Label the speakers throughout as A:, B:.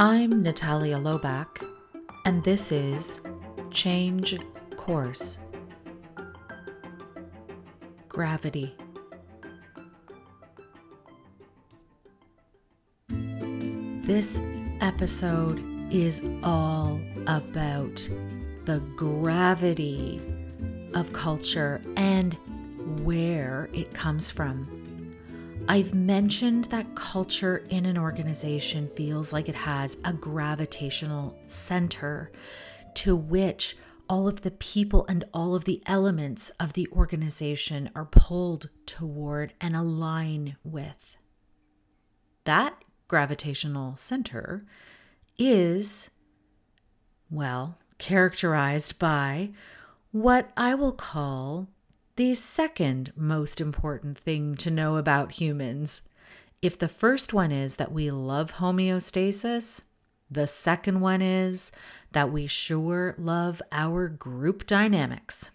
A: I'm Natalia Lobach, and this is Change Course. Gravity. This episode is all about the gravity of culture and where it comes from. I've mentioned that culture in an organization feels like it has a gravitational center to which all of the people and all of the elements of the organization are pulled toward and align with. That gravitational center is, well, characterized by what I will call the second most important thing to know about humans. If the first one is that we love homeostasis, the second one is that we sure love our group dynamics.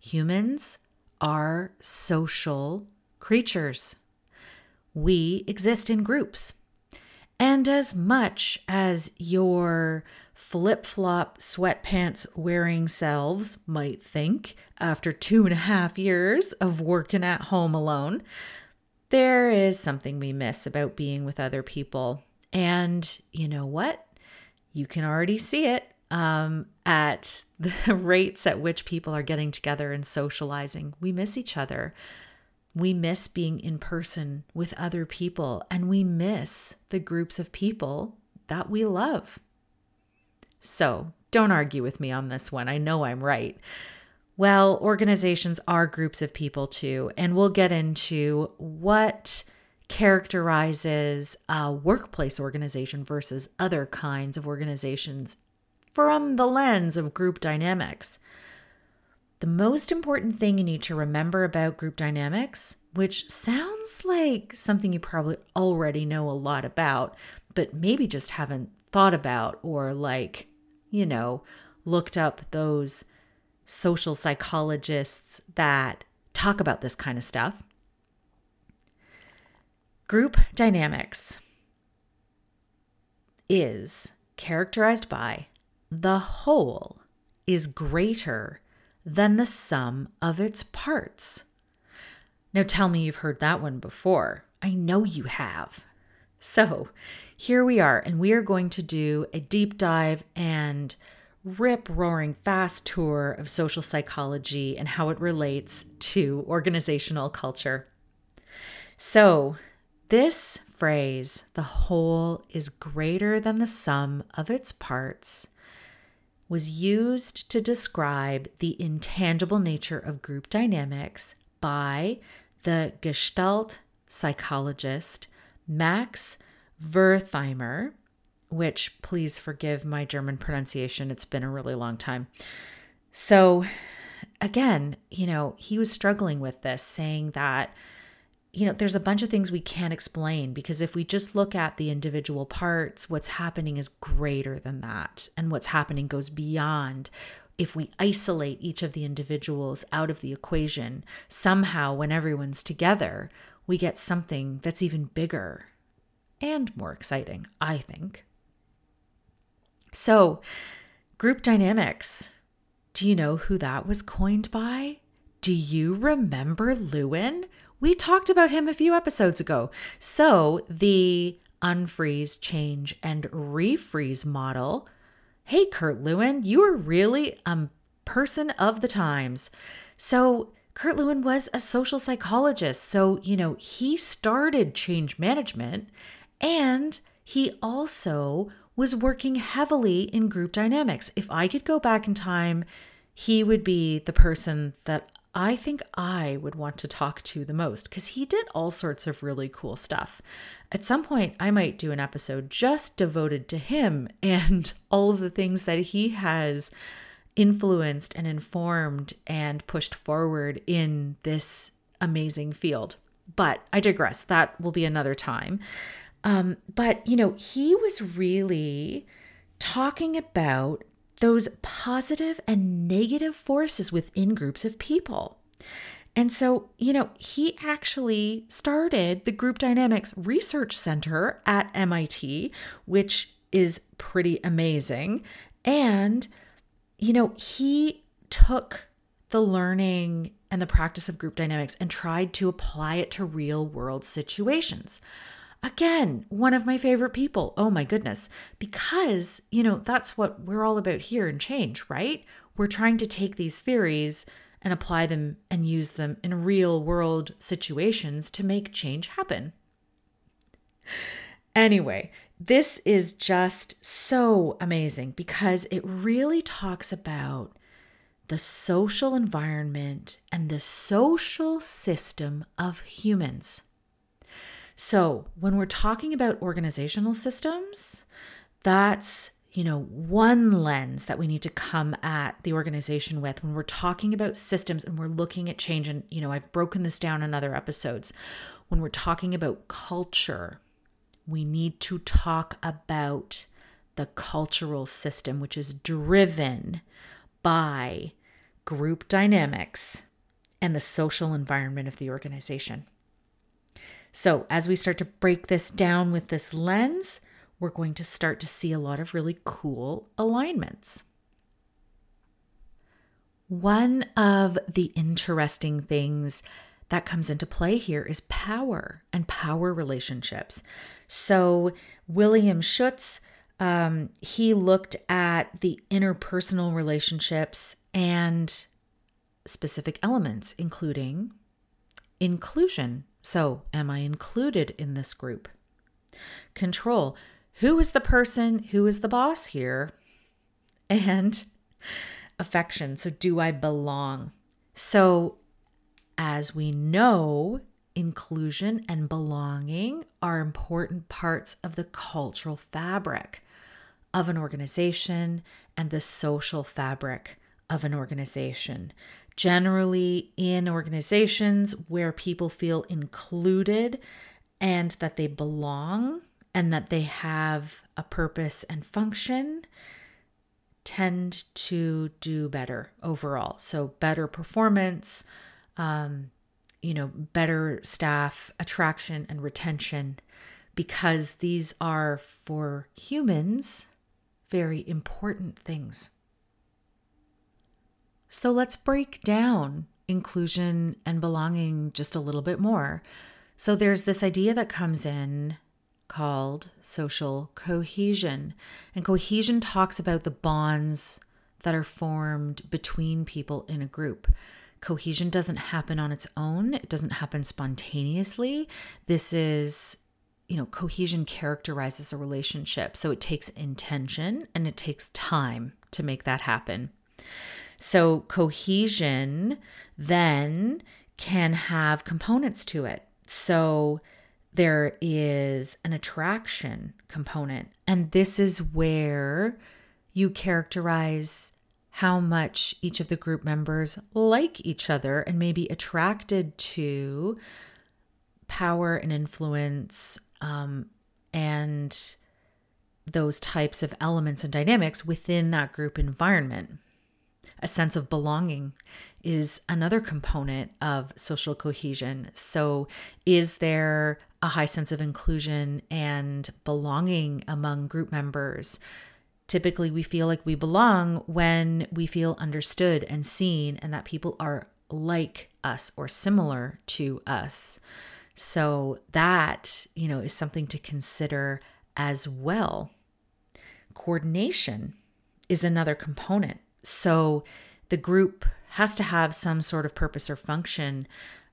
A: Humans are social creatures. We exist in groups. And as much as your flip flop sweatpants wearing selves might think after two and a half years of working at home alone, there is something we miss about being with other people. And you know what? You can already see it um, at the rates at which people are getting together and socializing. We miss each other. We miss being in person with other people, and we miss the groups of people that we love. So don't argue with me on this one. I know I'm right. Well, organizations are groups of people too, and we'll get into what characterizes a workplace organization versus other kinds of organizations from the lens of group dynamics. The most important thing you need to remember about group dynamics, which sounds like something you probably already know a lot about, but maybe just haven't thought about or like you know, looked up those social psychologists that talk about this kind of stuff. Group dynamics is characterized by the whole is greater than the sum of its parts. Now tell me you've heard that one before. I know you have. So, here we are, and we are going to do a deep dive and rip roaring fast tour of social psychology and how it relates to organizational culture. So, this phrase, the whole is greater than the sum of its parts, was used to describe the intangible nature of group dynamics by the Gestalt psychologist Max Wertheimer, which please forgive my German pronunciation, it's been a really long time. So, again, you know, he was struggling with this, saying that, you know, there's a bunch of things we can't explain because if we just look at the individual parts, what's happening is greater than that. And what's happening goes beyond. If we isolate each of the individuals out of the equation, somehow when everyone's together, we get something that's even bigger and more exciting, I think. So, group dynamics. Do you know who that was coined by? Do you remember Lewin? We talked about him a few episodes ago. So, the unfreeze, change, and refreeze model. Hey, Kurt Lewin, you are really a person of the times. So, Kurt Lewin was a social psychologist. So, you know, he started change management and he also was working heavily in group dynamics. If I could go back in time, he would be the person that I think I would want to talk to the most because he did all sorts of really cool stuff. At some point, I might do an episode just devoted to him and all of the things that he has influenced and informed and pushed forward in this amazing field. But I digress. That will be another time. Um, but, you know, he was really talking about those positive and negative forces within groups of people. And so, you know, he actually started the Group Dynamics Research Center at MIT, which is pretty amazing. And, you know, he took the learning and the practice of group dynamics and tried to apply it to real world situations. Again, one of my favorite people. Oh my goodness. Because, you know, that's what we're all about here in change, right? We're trying to take these theories and apply them and use them in real world situations to make change happen. Anyway, this is just so amazing because it really talks about the social environment and the social system of humans. So, when we're talking about organizational systems, that's you know, one lens that we need to come at the organization with when we're talking about systems and we're looking at change. And, you know, I've broken this down in other episodes. When we're talking about culture, we need to talk about the cultural system, which is driven by group dynamics and the social environment of the organization. So, as we start to break this down with this lens, we're going to start to see a lot of really cool alignments. One of the interesting things that comes into play here is power and power relationships. So, William Schutz, um, he looked at the interpersonal relationships and specific elements, including inclusion so, am I included in this group? Control. Who is the person? Who is the boss here? And affection. So, do I belong? So, as we know, inclusion and belonging are important parts of the cultural fabric of an organization and the social fabric of an organization generally in organizations where people feel included and that they belong and that they have a purpose and function tend to do better overall. So, better performance, um, you know, better staff attraction and retention, because these are for humans very important things. So let's break down inclusion and belonging just a little bit more. So there's this idea that comes in called social cohesion. And cohesion talks about the bonds that are formed between people in a group. Cohesion doesn't happen on its own, it doesn't happen spontaneously. This is, you know, cohesion characterizes a relationship. So it takes intention and it takes time to make that happen. So cohesion then can have components to it. So there is an attraction component. And this is where you characterize how much each of the group members like each other and may be attracted to power and influence um, and those types of elements and dynamics within that group environment a sense of belonging is another component of social cohesion. So, is there a high sense of inclusion and belonging among group members? Typically, we feel like we belong when we feel understood and seen, and that people are like us or similar to us. So, that, you know, is something to consider as well. Coordination is another component so the group has to have some sort of purpose or function.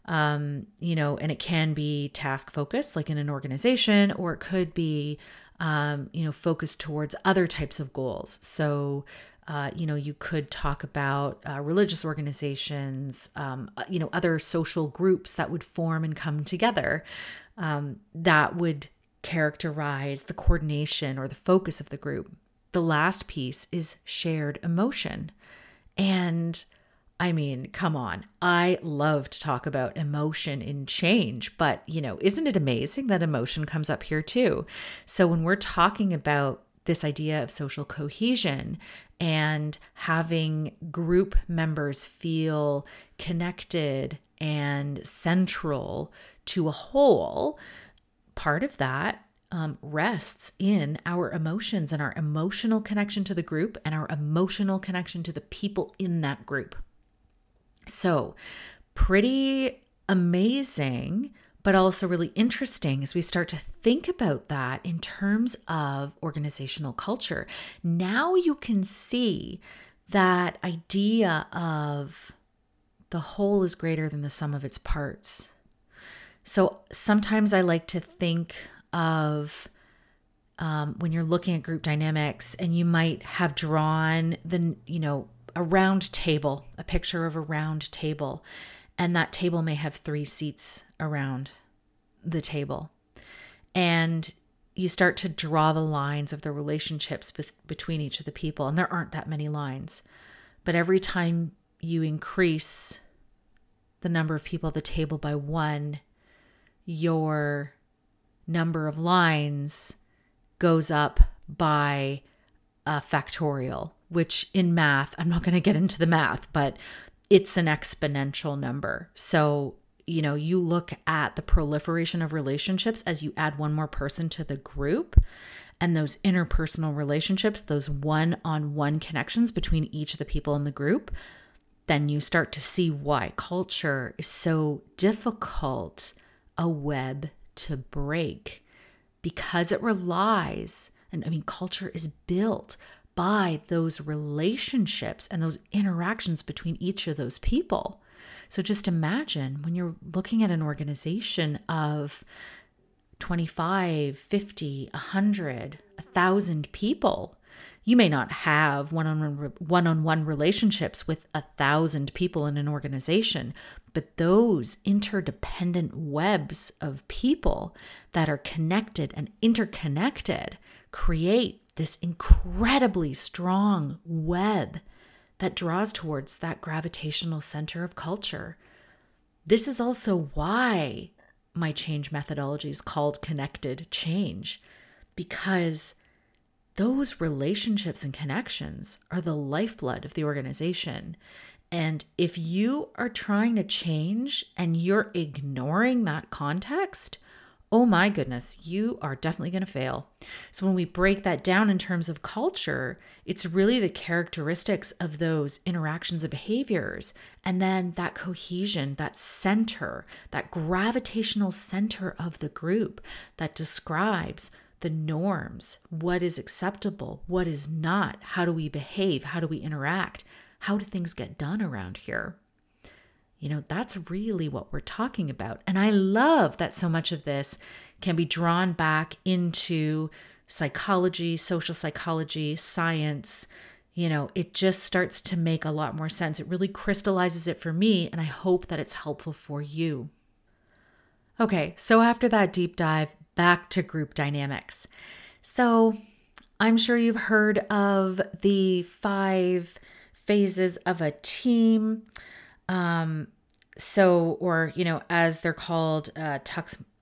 A: Um, you know, and it can be task focused, like in an organization, or it could be, um, you know, focused towards other types of goals. So, uh, you know, you could talk about uh, religious organizations, um, uh, you know, other social groups that would form and come together um, that would characterize the coordination or the focus of the group the last piece is shared emotion. And I mean, come on. I love to talk about emotion in change, but you know, isn't it amazing that emotion comes up here too? So when we're talking about this idea of social cohesion and having group members feel connected and central to a whole, part of that um, rests in our emotions and our emotional connection to the group and our emotional connection to the people in that group. So, pretty amazing, but also really interesting as we start to think about that in terms of organizational culture. Now you can see that idea of the whole is greater than the sum of its parts. So sometimes I like to think of um, when you're looking at group dynamics and you might have drawn the, you know, a round table, a picture of a round table, and that table may have three seats around the table. And you start to draw the lines of the relationships be- between each of the people, and there aren't that many lines. But every time you increase the number of people at the table by one, your number of lines goes up by a factorial, which in math, I'm not going to get into the math, but it's an exponential number. So, you know, you look at the proliferation of relationships as you add one more person to the group and those interpersonal relationships, those one on one connections between each of the people in the group, then you start to see why culture is so difficult a web to break because it relies, and I mean, culture is built by those relationships and those interactions between each of those people. So just imagine when you're looking at an organization of 25, 50, 100, 1,000 people. You may not have one-on-one relationships with a thousand people in an organization, but those interdependent webs of people that are connected and interconnected create this incredibly strong web that draws towards that gravitational center of culture. This is also why my change methodology is called connected change, because those relationships and connections are the lifeblood of the organization. And if you are trying to change and you're ignoring that context, oh my goodness, you are definitely going to fail. So, when we break that down in terms of culture, it's really the characteristics of those interactions and behaviors, and then that cohesion, that center, that gravitational center of the group that describes the norms what is acceptable, what is not, how do we behave, how do we interact, how do things get done around here. You know, that's really what we're talking about. And I love that so much of this can be drawn back into psychology, social psychology, science. You know, it just starts to make a lot more sense. It really crystallizes it for me, and I hope that it's helpful for you. Okay, so after that deep dive, back to group dynamics. So, I'm sure you've heard of the five phases of a team. Um, so, or, you know, as they're called, uh,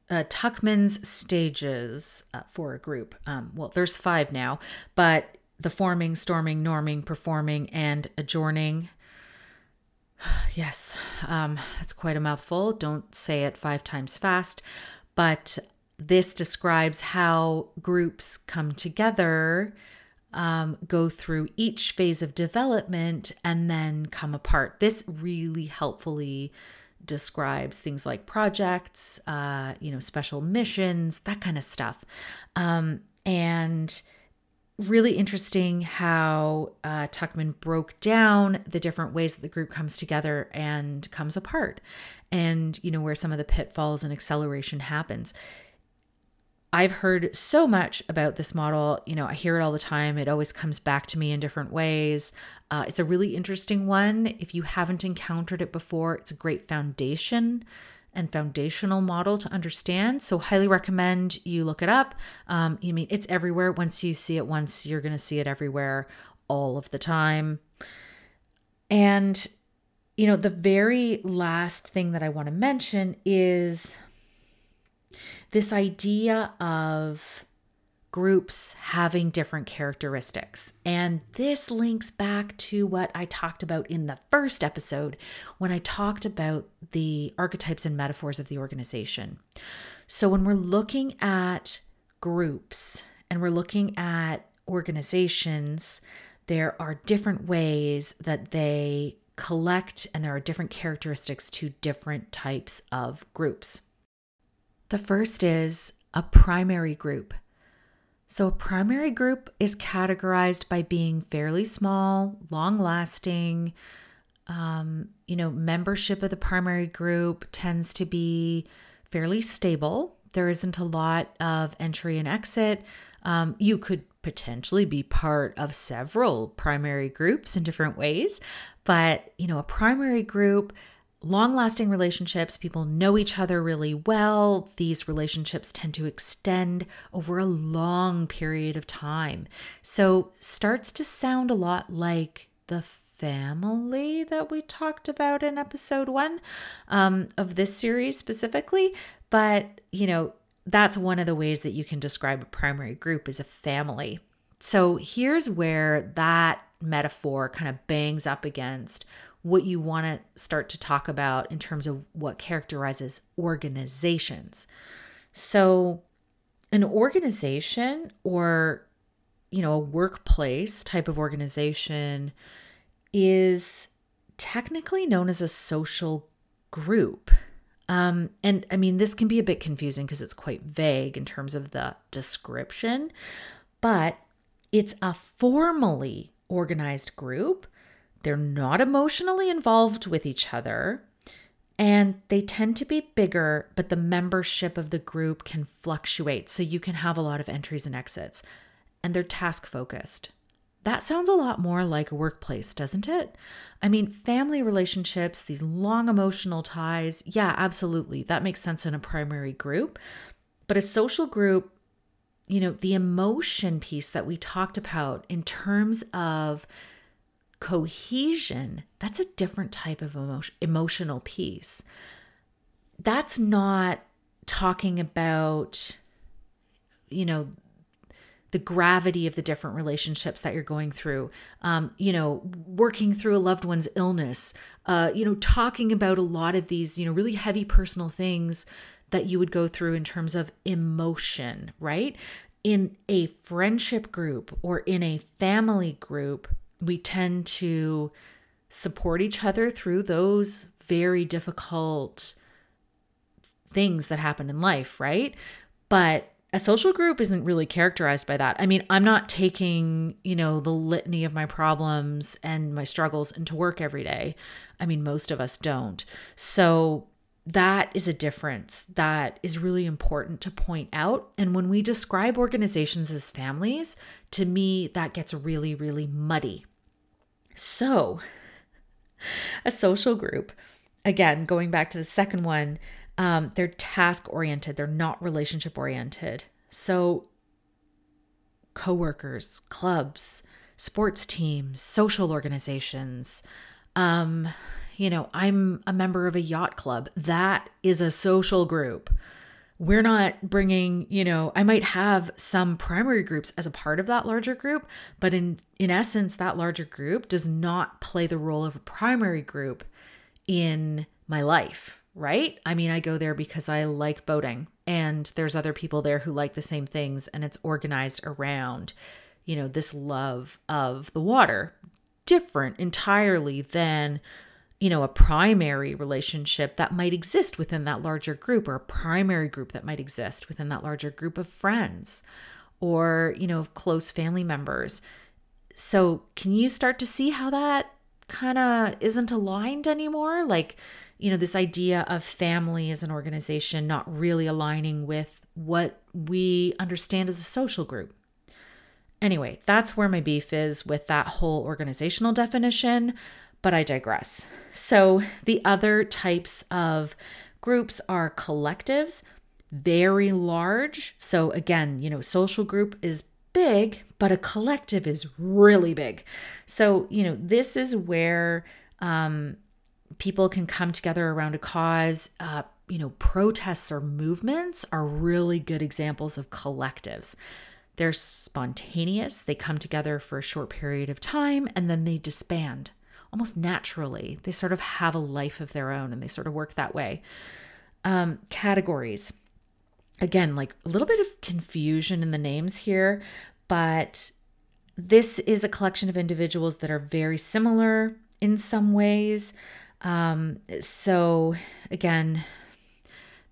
A: uh, Tuckman's stages uh, for a group. Um, well, there's five now, but the forming, storming, norming, performing, and adjourning. yes, um, that's quite a mouthful. Don't say it five times fast, but this describes how groups come together um, go through each phase of development and then come apart. This really helpfully describes things like projects, uh, you know, special missions, that kind of stuff. Um, and really interesting how uh, Tuckman broke down the different ways that the group comes together and comes apart, and you know where some of the pitfalls and acceleration happens. I've heard so much about this model. You know, I hear it all the time. It always comes back to me in different ways. Uh, it's a really interesting one. If you haven't encountered it before, it's a great foundation and foundational model to understand. So, highly recommend you look it up. Um, you mean it's everywhere. Once you see it once, you're going to see it everywhere all of the time. And, you know, the very last thing that I want to mention is this idea of groups having different characteristics. And this links back to what I talked about in the first episode when I talked about the archetypes and metaphors of the organization. So when we're looking at groups and we're looking at organizations, there are different ways that they collect, and there are different characteristics to different types of groups. The first is a primary group. So, a primary group is categorized by being fairly small, long lasting. Um, you know, membership of the primary group tends to be fairly stable. There isn't a lot of entry and exit. Um, you could potentially be part of several primary groups in different ways, but you know, a primary group long lasting relationships, people know each other really well. These relationships tend to extend over a long period of time. So, starts to sound a lot like the family that we talked about in episode one um, of this series specifically. But, you know, that's one of the ways that you can describe a primary group as a family. So, here's where that metaphor kind of bangs up against what you want to start to talk about in terms of what characterizes organizations. So, an organization or you know, a workplace type of organization is technically known as a social group. Um, and I mean, this can be a bit confusing because it's quite vague in terms of the description, but it's a formally organized group they're not emotionally involved with each other. And they tend to be bigger, but the membership of the group can fluctuate. So you can have a lot of entries and exits. And they're task focused. That sounds a lot more like a workplace, doesn't it? I mean, family relationships, these long emotional ties, yeah, absolutely. That makes sense in a primary group. But a social group, you know, the emotion piece that we talked about in terms of cohesion, that's a different type of emotion, emotional piece. That's not talking about, you know, the gravity of the different relationships that you're going through, um, you know, working through a loved one's illness, uh, you know, talking about a lot of these, you know, really heavy personal things that you would go through in terms of emotion, right? In a friendship group or in a family group, we tend to support each other through those very difficult things that happen in life, right? But a social group isn't really characterized by that. I mean, I'm not taking, you know, the litany of my problems and my struggles into work every day. I mean, most of us don't. So that is a difference that is really important to point out. And when we describe organizations as families, to me, that gets really, really muddy. So, a social group, again, going back to the second one, um, they're task oriented, they're not relationship oriented. So, coworkers, clubs, sports teams, social organizations, um, you know, I'm a member of a yacht club. That is a social group. We're not bringing, you know, I might have some primary groups as a part of that larger group, but in in essence that larger group does not play the role of a primary group in my life, right? I mean, I go there because I like boating and there's other people there who like the same things and it's organized around, you know, this love of the water. Different entirely than you know, a primary relationship that might exist within that larger group or a primary group that might exist within that larger group of friends or, you know, close family members. So, can you start to see how that kind of isn't aligned anymore? Like, you know, this idea of family as an organization not really aligning with what we understand as a social group. Anyway, that's where my beef is with that whole organizational definition but I digress. So, the other types of groups are collectives, very large. So, again, you know, social group is big, but a collective is really big. So, you know, this is where um, people can come together around a cause. Uh, you know, protests or movements are really good examples of collectives. They're spontaneous, they come together for a short period of time and then they disband almost naturally. They sort of have a life of their own and they sort of work that way. Um, categories. again, like a little bit of confusion in the names here, but this is a collection of individuals that are very similar in some ways. Um, so, again,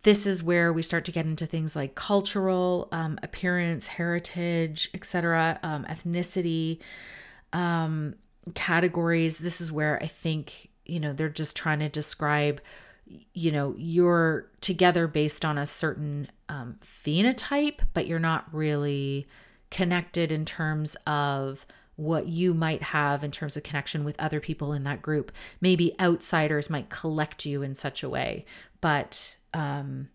A: this is where we start to get into things like cultural um, appearance, heritage, etc., um, ethnicity um, categories. This is where I think you know they're just trying to describe you know you're together based on a certain um, phenotype, but you're not really connected in terms of what you might have in terms of connection with other people in that group. Maybe outsiders might collect you in such a way, but um,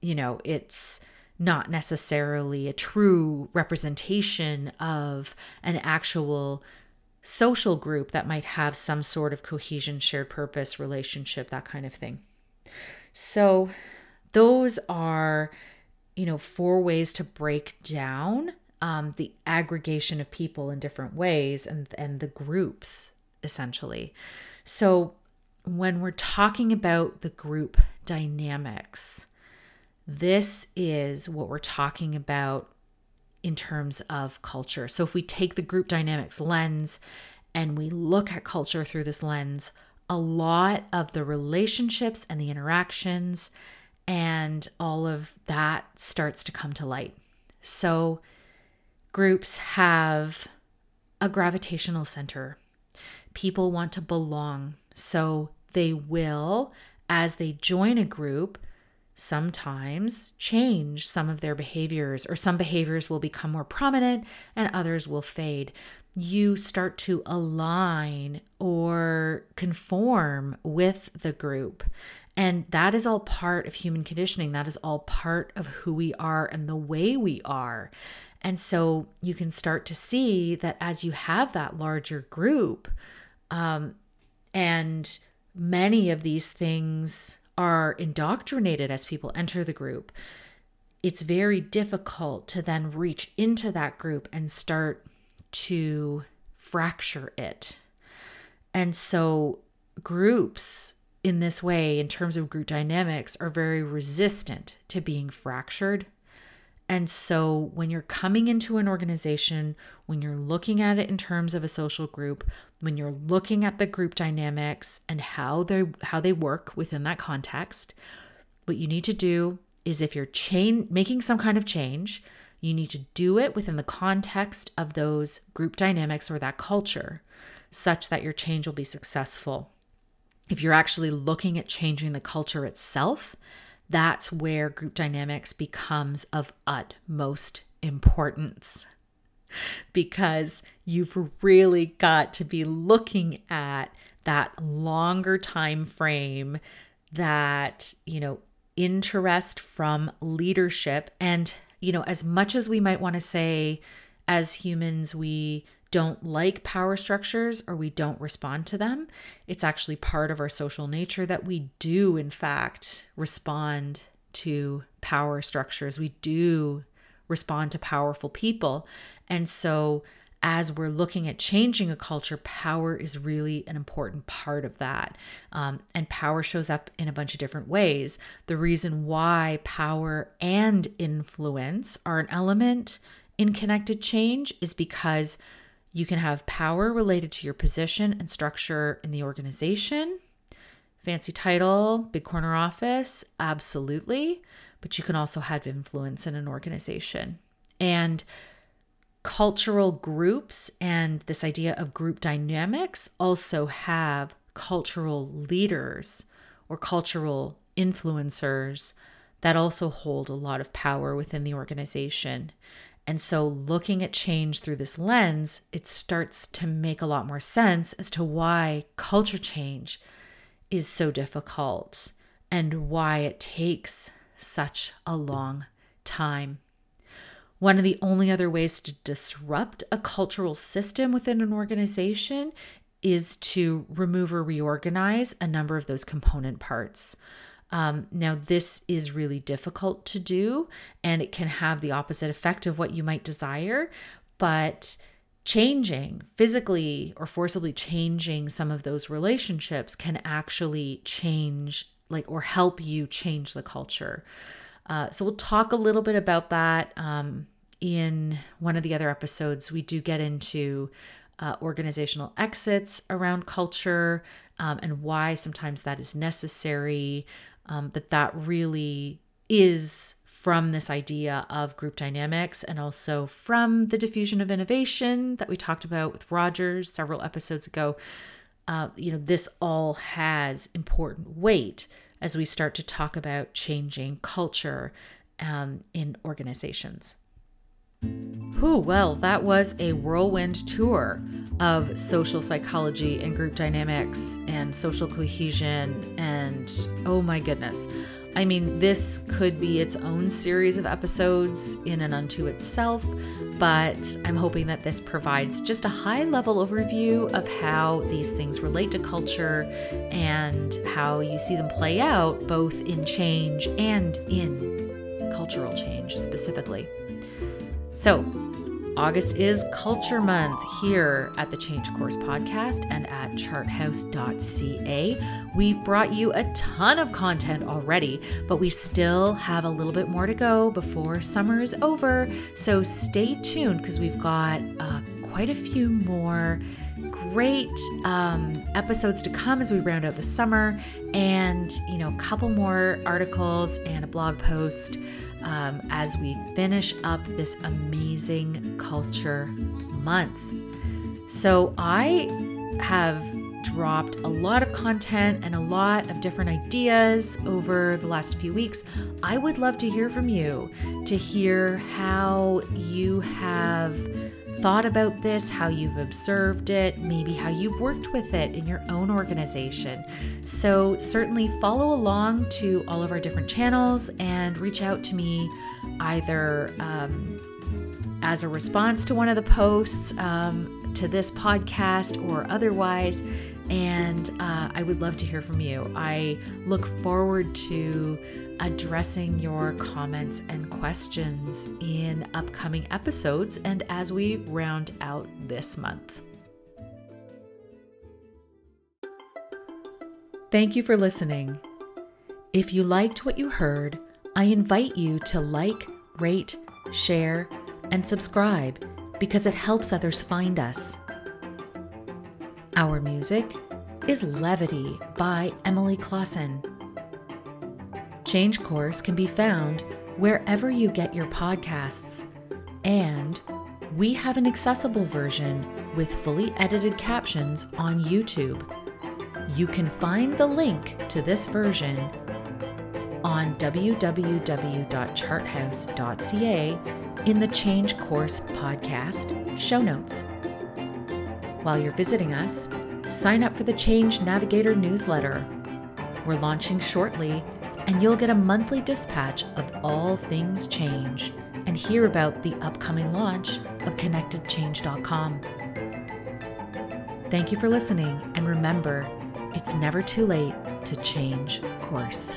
A: you know, it's not necessarily a true representation of an actual social group that might have some sort of cohesion, shared purpose, relationship, that kind of thing. So, those are, you know, four ways to break down um, the aggregation of people in different ways and and the groups essentially. So, when we're talking about the group dynamics, this is what we're talking about in terms of culture. So, if we take the group dynamics lens and we look at culture through this lens, a lot of the relationships and the interactions and all of that starts to come to light. So, groups have a gravitational center. People want to belong. So, they will, as they join a group, sometimes change some of their behaviors, or some behaviors will become more prominent and others will fade. You start to align or conform with the group. And that is all part of human conditioning. That is all part of who we are and the way we are. And so you can start to see that as you have that larger group, um, and many of these things are indoctrinated as people enter the group, it's very difficult to then reach into that group and start to fracture it. And so, groups in this way, in terms of group dynamics, are very resistant to being fractured and so when you're coming into an organization, when you're looking at it in terms of a social group, when you're looking at the group dynamics and how they how they work within that context, what you need to do is if you're chain making some kind of change, you need to do it within the context of those group dynamics or that culture such that your change will be successful. If you're actually looking at changing the culture itself, that's where group dynamics becomes of utmost importance. Because you've really got to be looking at that longer time frame that you know interest from leadership. And you know as much as we might want to say as humans we don't like power structures or we don't respond to them. It's actually part of our social nature that we do, in fact, respond to power structures. We do respond to powerful people. And so, as we're looking at changing a culture, power is really an important part of that. Um, and power shows up in a bunch of different ways. The reason why power and influence are an element in connected change is because you can have power related to your position and structure in the organization. Fancy title, big corner office, absolutely. But you can also have influence in an organization. And cultural groups and this idea of group dynamics also have cultural leaders or cultural influencers that also hold a lot of power within the organization. And so, looking at change through this lens, it starts to make a lot more sense as to why culture change is so difficult and why it takes such a long time. One of the only other ways to disrupt a cultural system within an organization is to remove or reorganize a number of those component parts. Um, now, this is really difficult to do, and it can have the opposite effect of what you might desire. But changing physically or forcibly changing some of those relationships can actually change, like, or help you change the culture. Uh, so we'll talk a little bit about that um, in one of the other episodes. We do get into uh, organizational exits around culture um, and why sometimes that is necessary, um, but that really is from this idea of group dynamics and also from the diffusion of innovation that we talked about with Rogers several episodes ago. Uh, you know, this all has important weight as we start to talk about changing culture um, in organizations. Whew, well, that was a whirlwind tour of social psychology and group dynamics and social cohesion. And oh my goodness. I mean, this could be its own series of episodes in and unto itself, but I'm hoping that this provides just a high level overview of how these things relate to culture and how you see them play out both in change and in cultural change specifically. So, August is Culture Month here at the Change Course podcast and at charthouse.ca. We've brought you a ton of content already, but we still have a little bit more to go before summer is over. So stay tuned because we've got uh, quite a few more great um, episodes to come as we round out the summer and you know a couple more articles and a blog post um, as we finish up this amazing culture month. So, I have dropped a lot of content and a lot of different ideas over the last few weeks. I would love to hear from you to hear how you have thought about this, how you've observed it, maybe how you've worked with it in your own organization. So, certainly follow along to all of our different channels and reach out to me either um, as a response to one of the posts um, to this podcast or otherwise. And uh, I would love to hear from you. I look forward to addressing your comments and questions in upcoming episodes and as we round out this month. Thank you for listening. If you liked what you heard, I invite you to like, rate, share, and subscribe because it helps others find us. Our music is Levity by Emily Clausen. Change Course can be found wherever you get your podcasts. And we have an accessible version with fully edited captions on YouTube. You can find the link to this version on www.charthouse.ca in the Change Course podcast show notes. While you're visiting us, sign up for the Change Navigator newsletter. We're launching shortly and you'll get a monthly dispatch of all things change and hear about the upcoming launch of ConnectedChange.com. Thank you for listening, and remember, it's never too late to change course.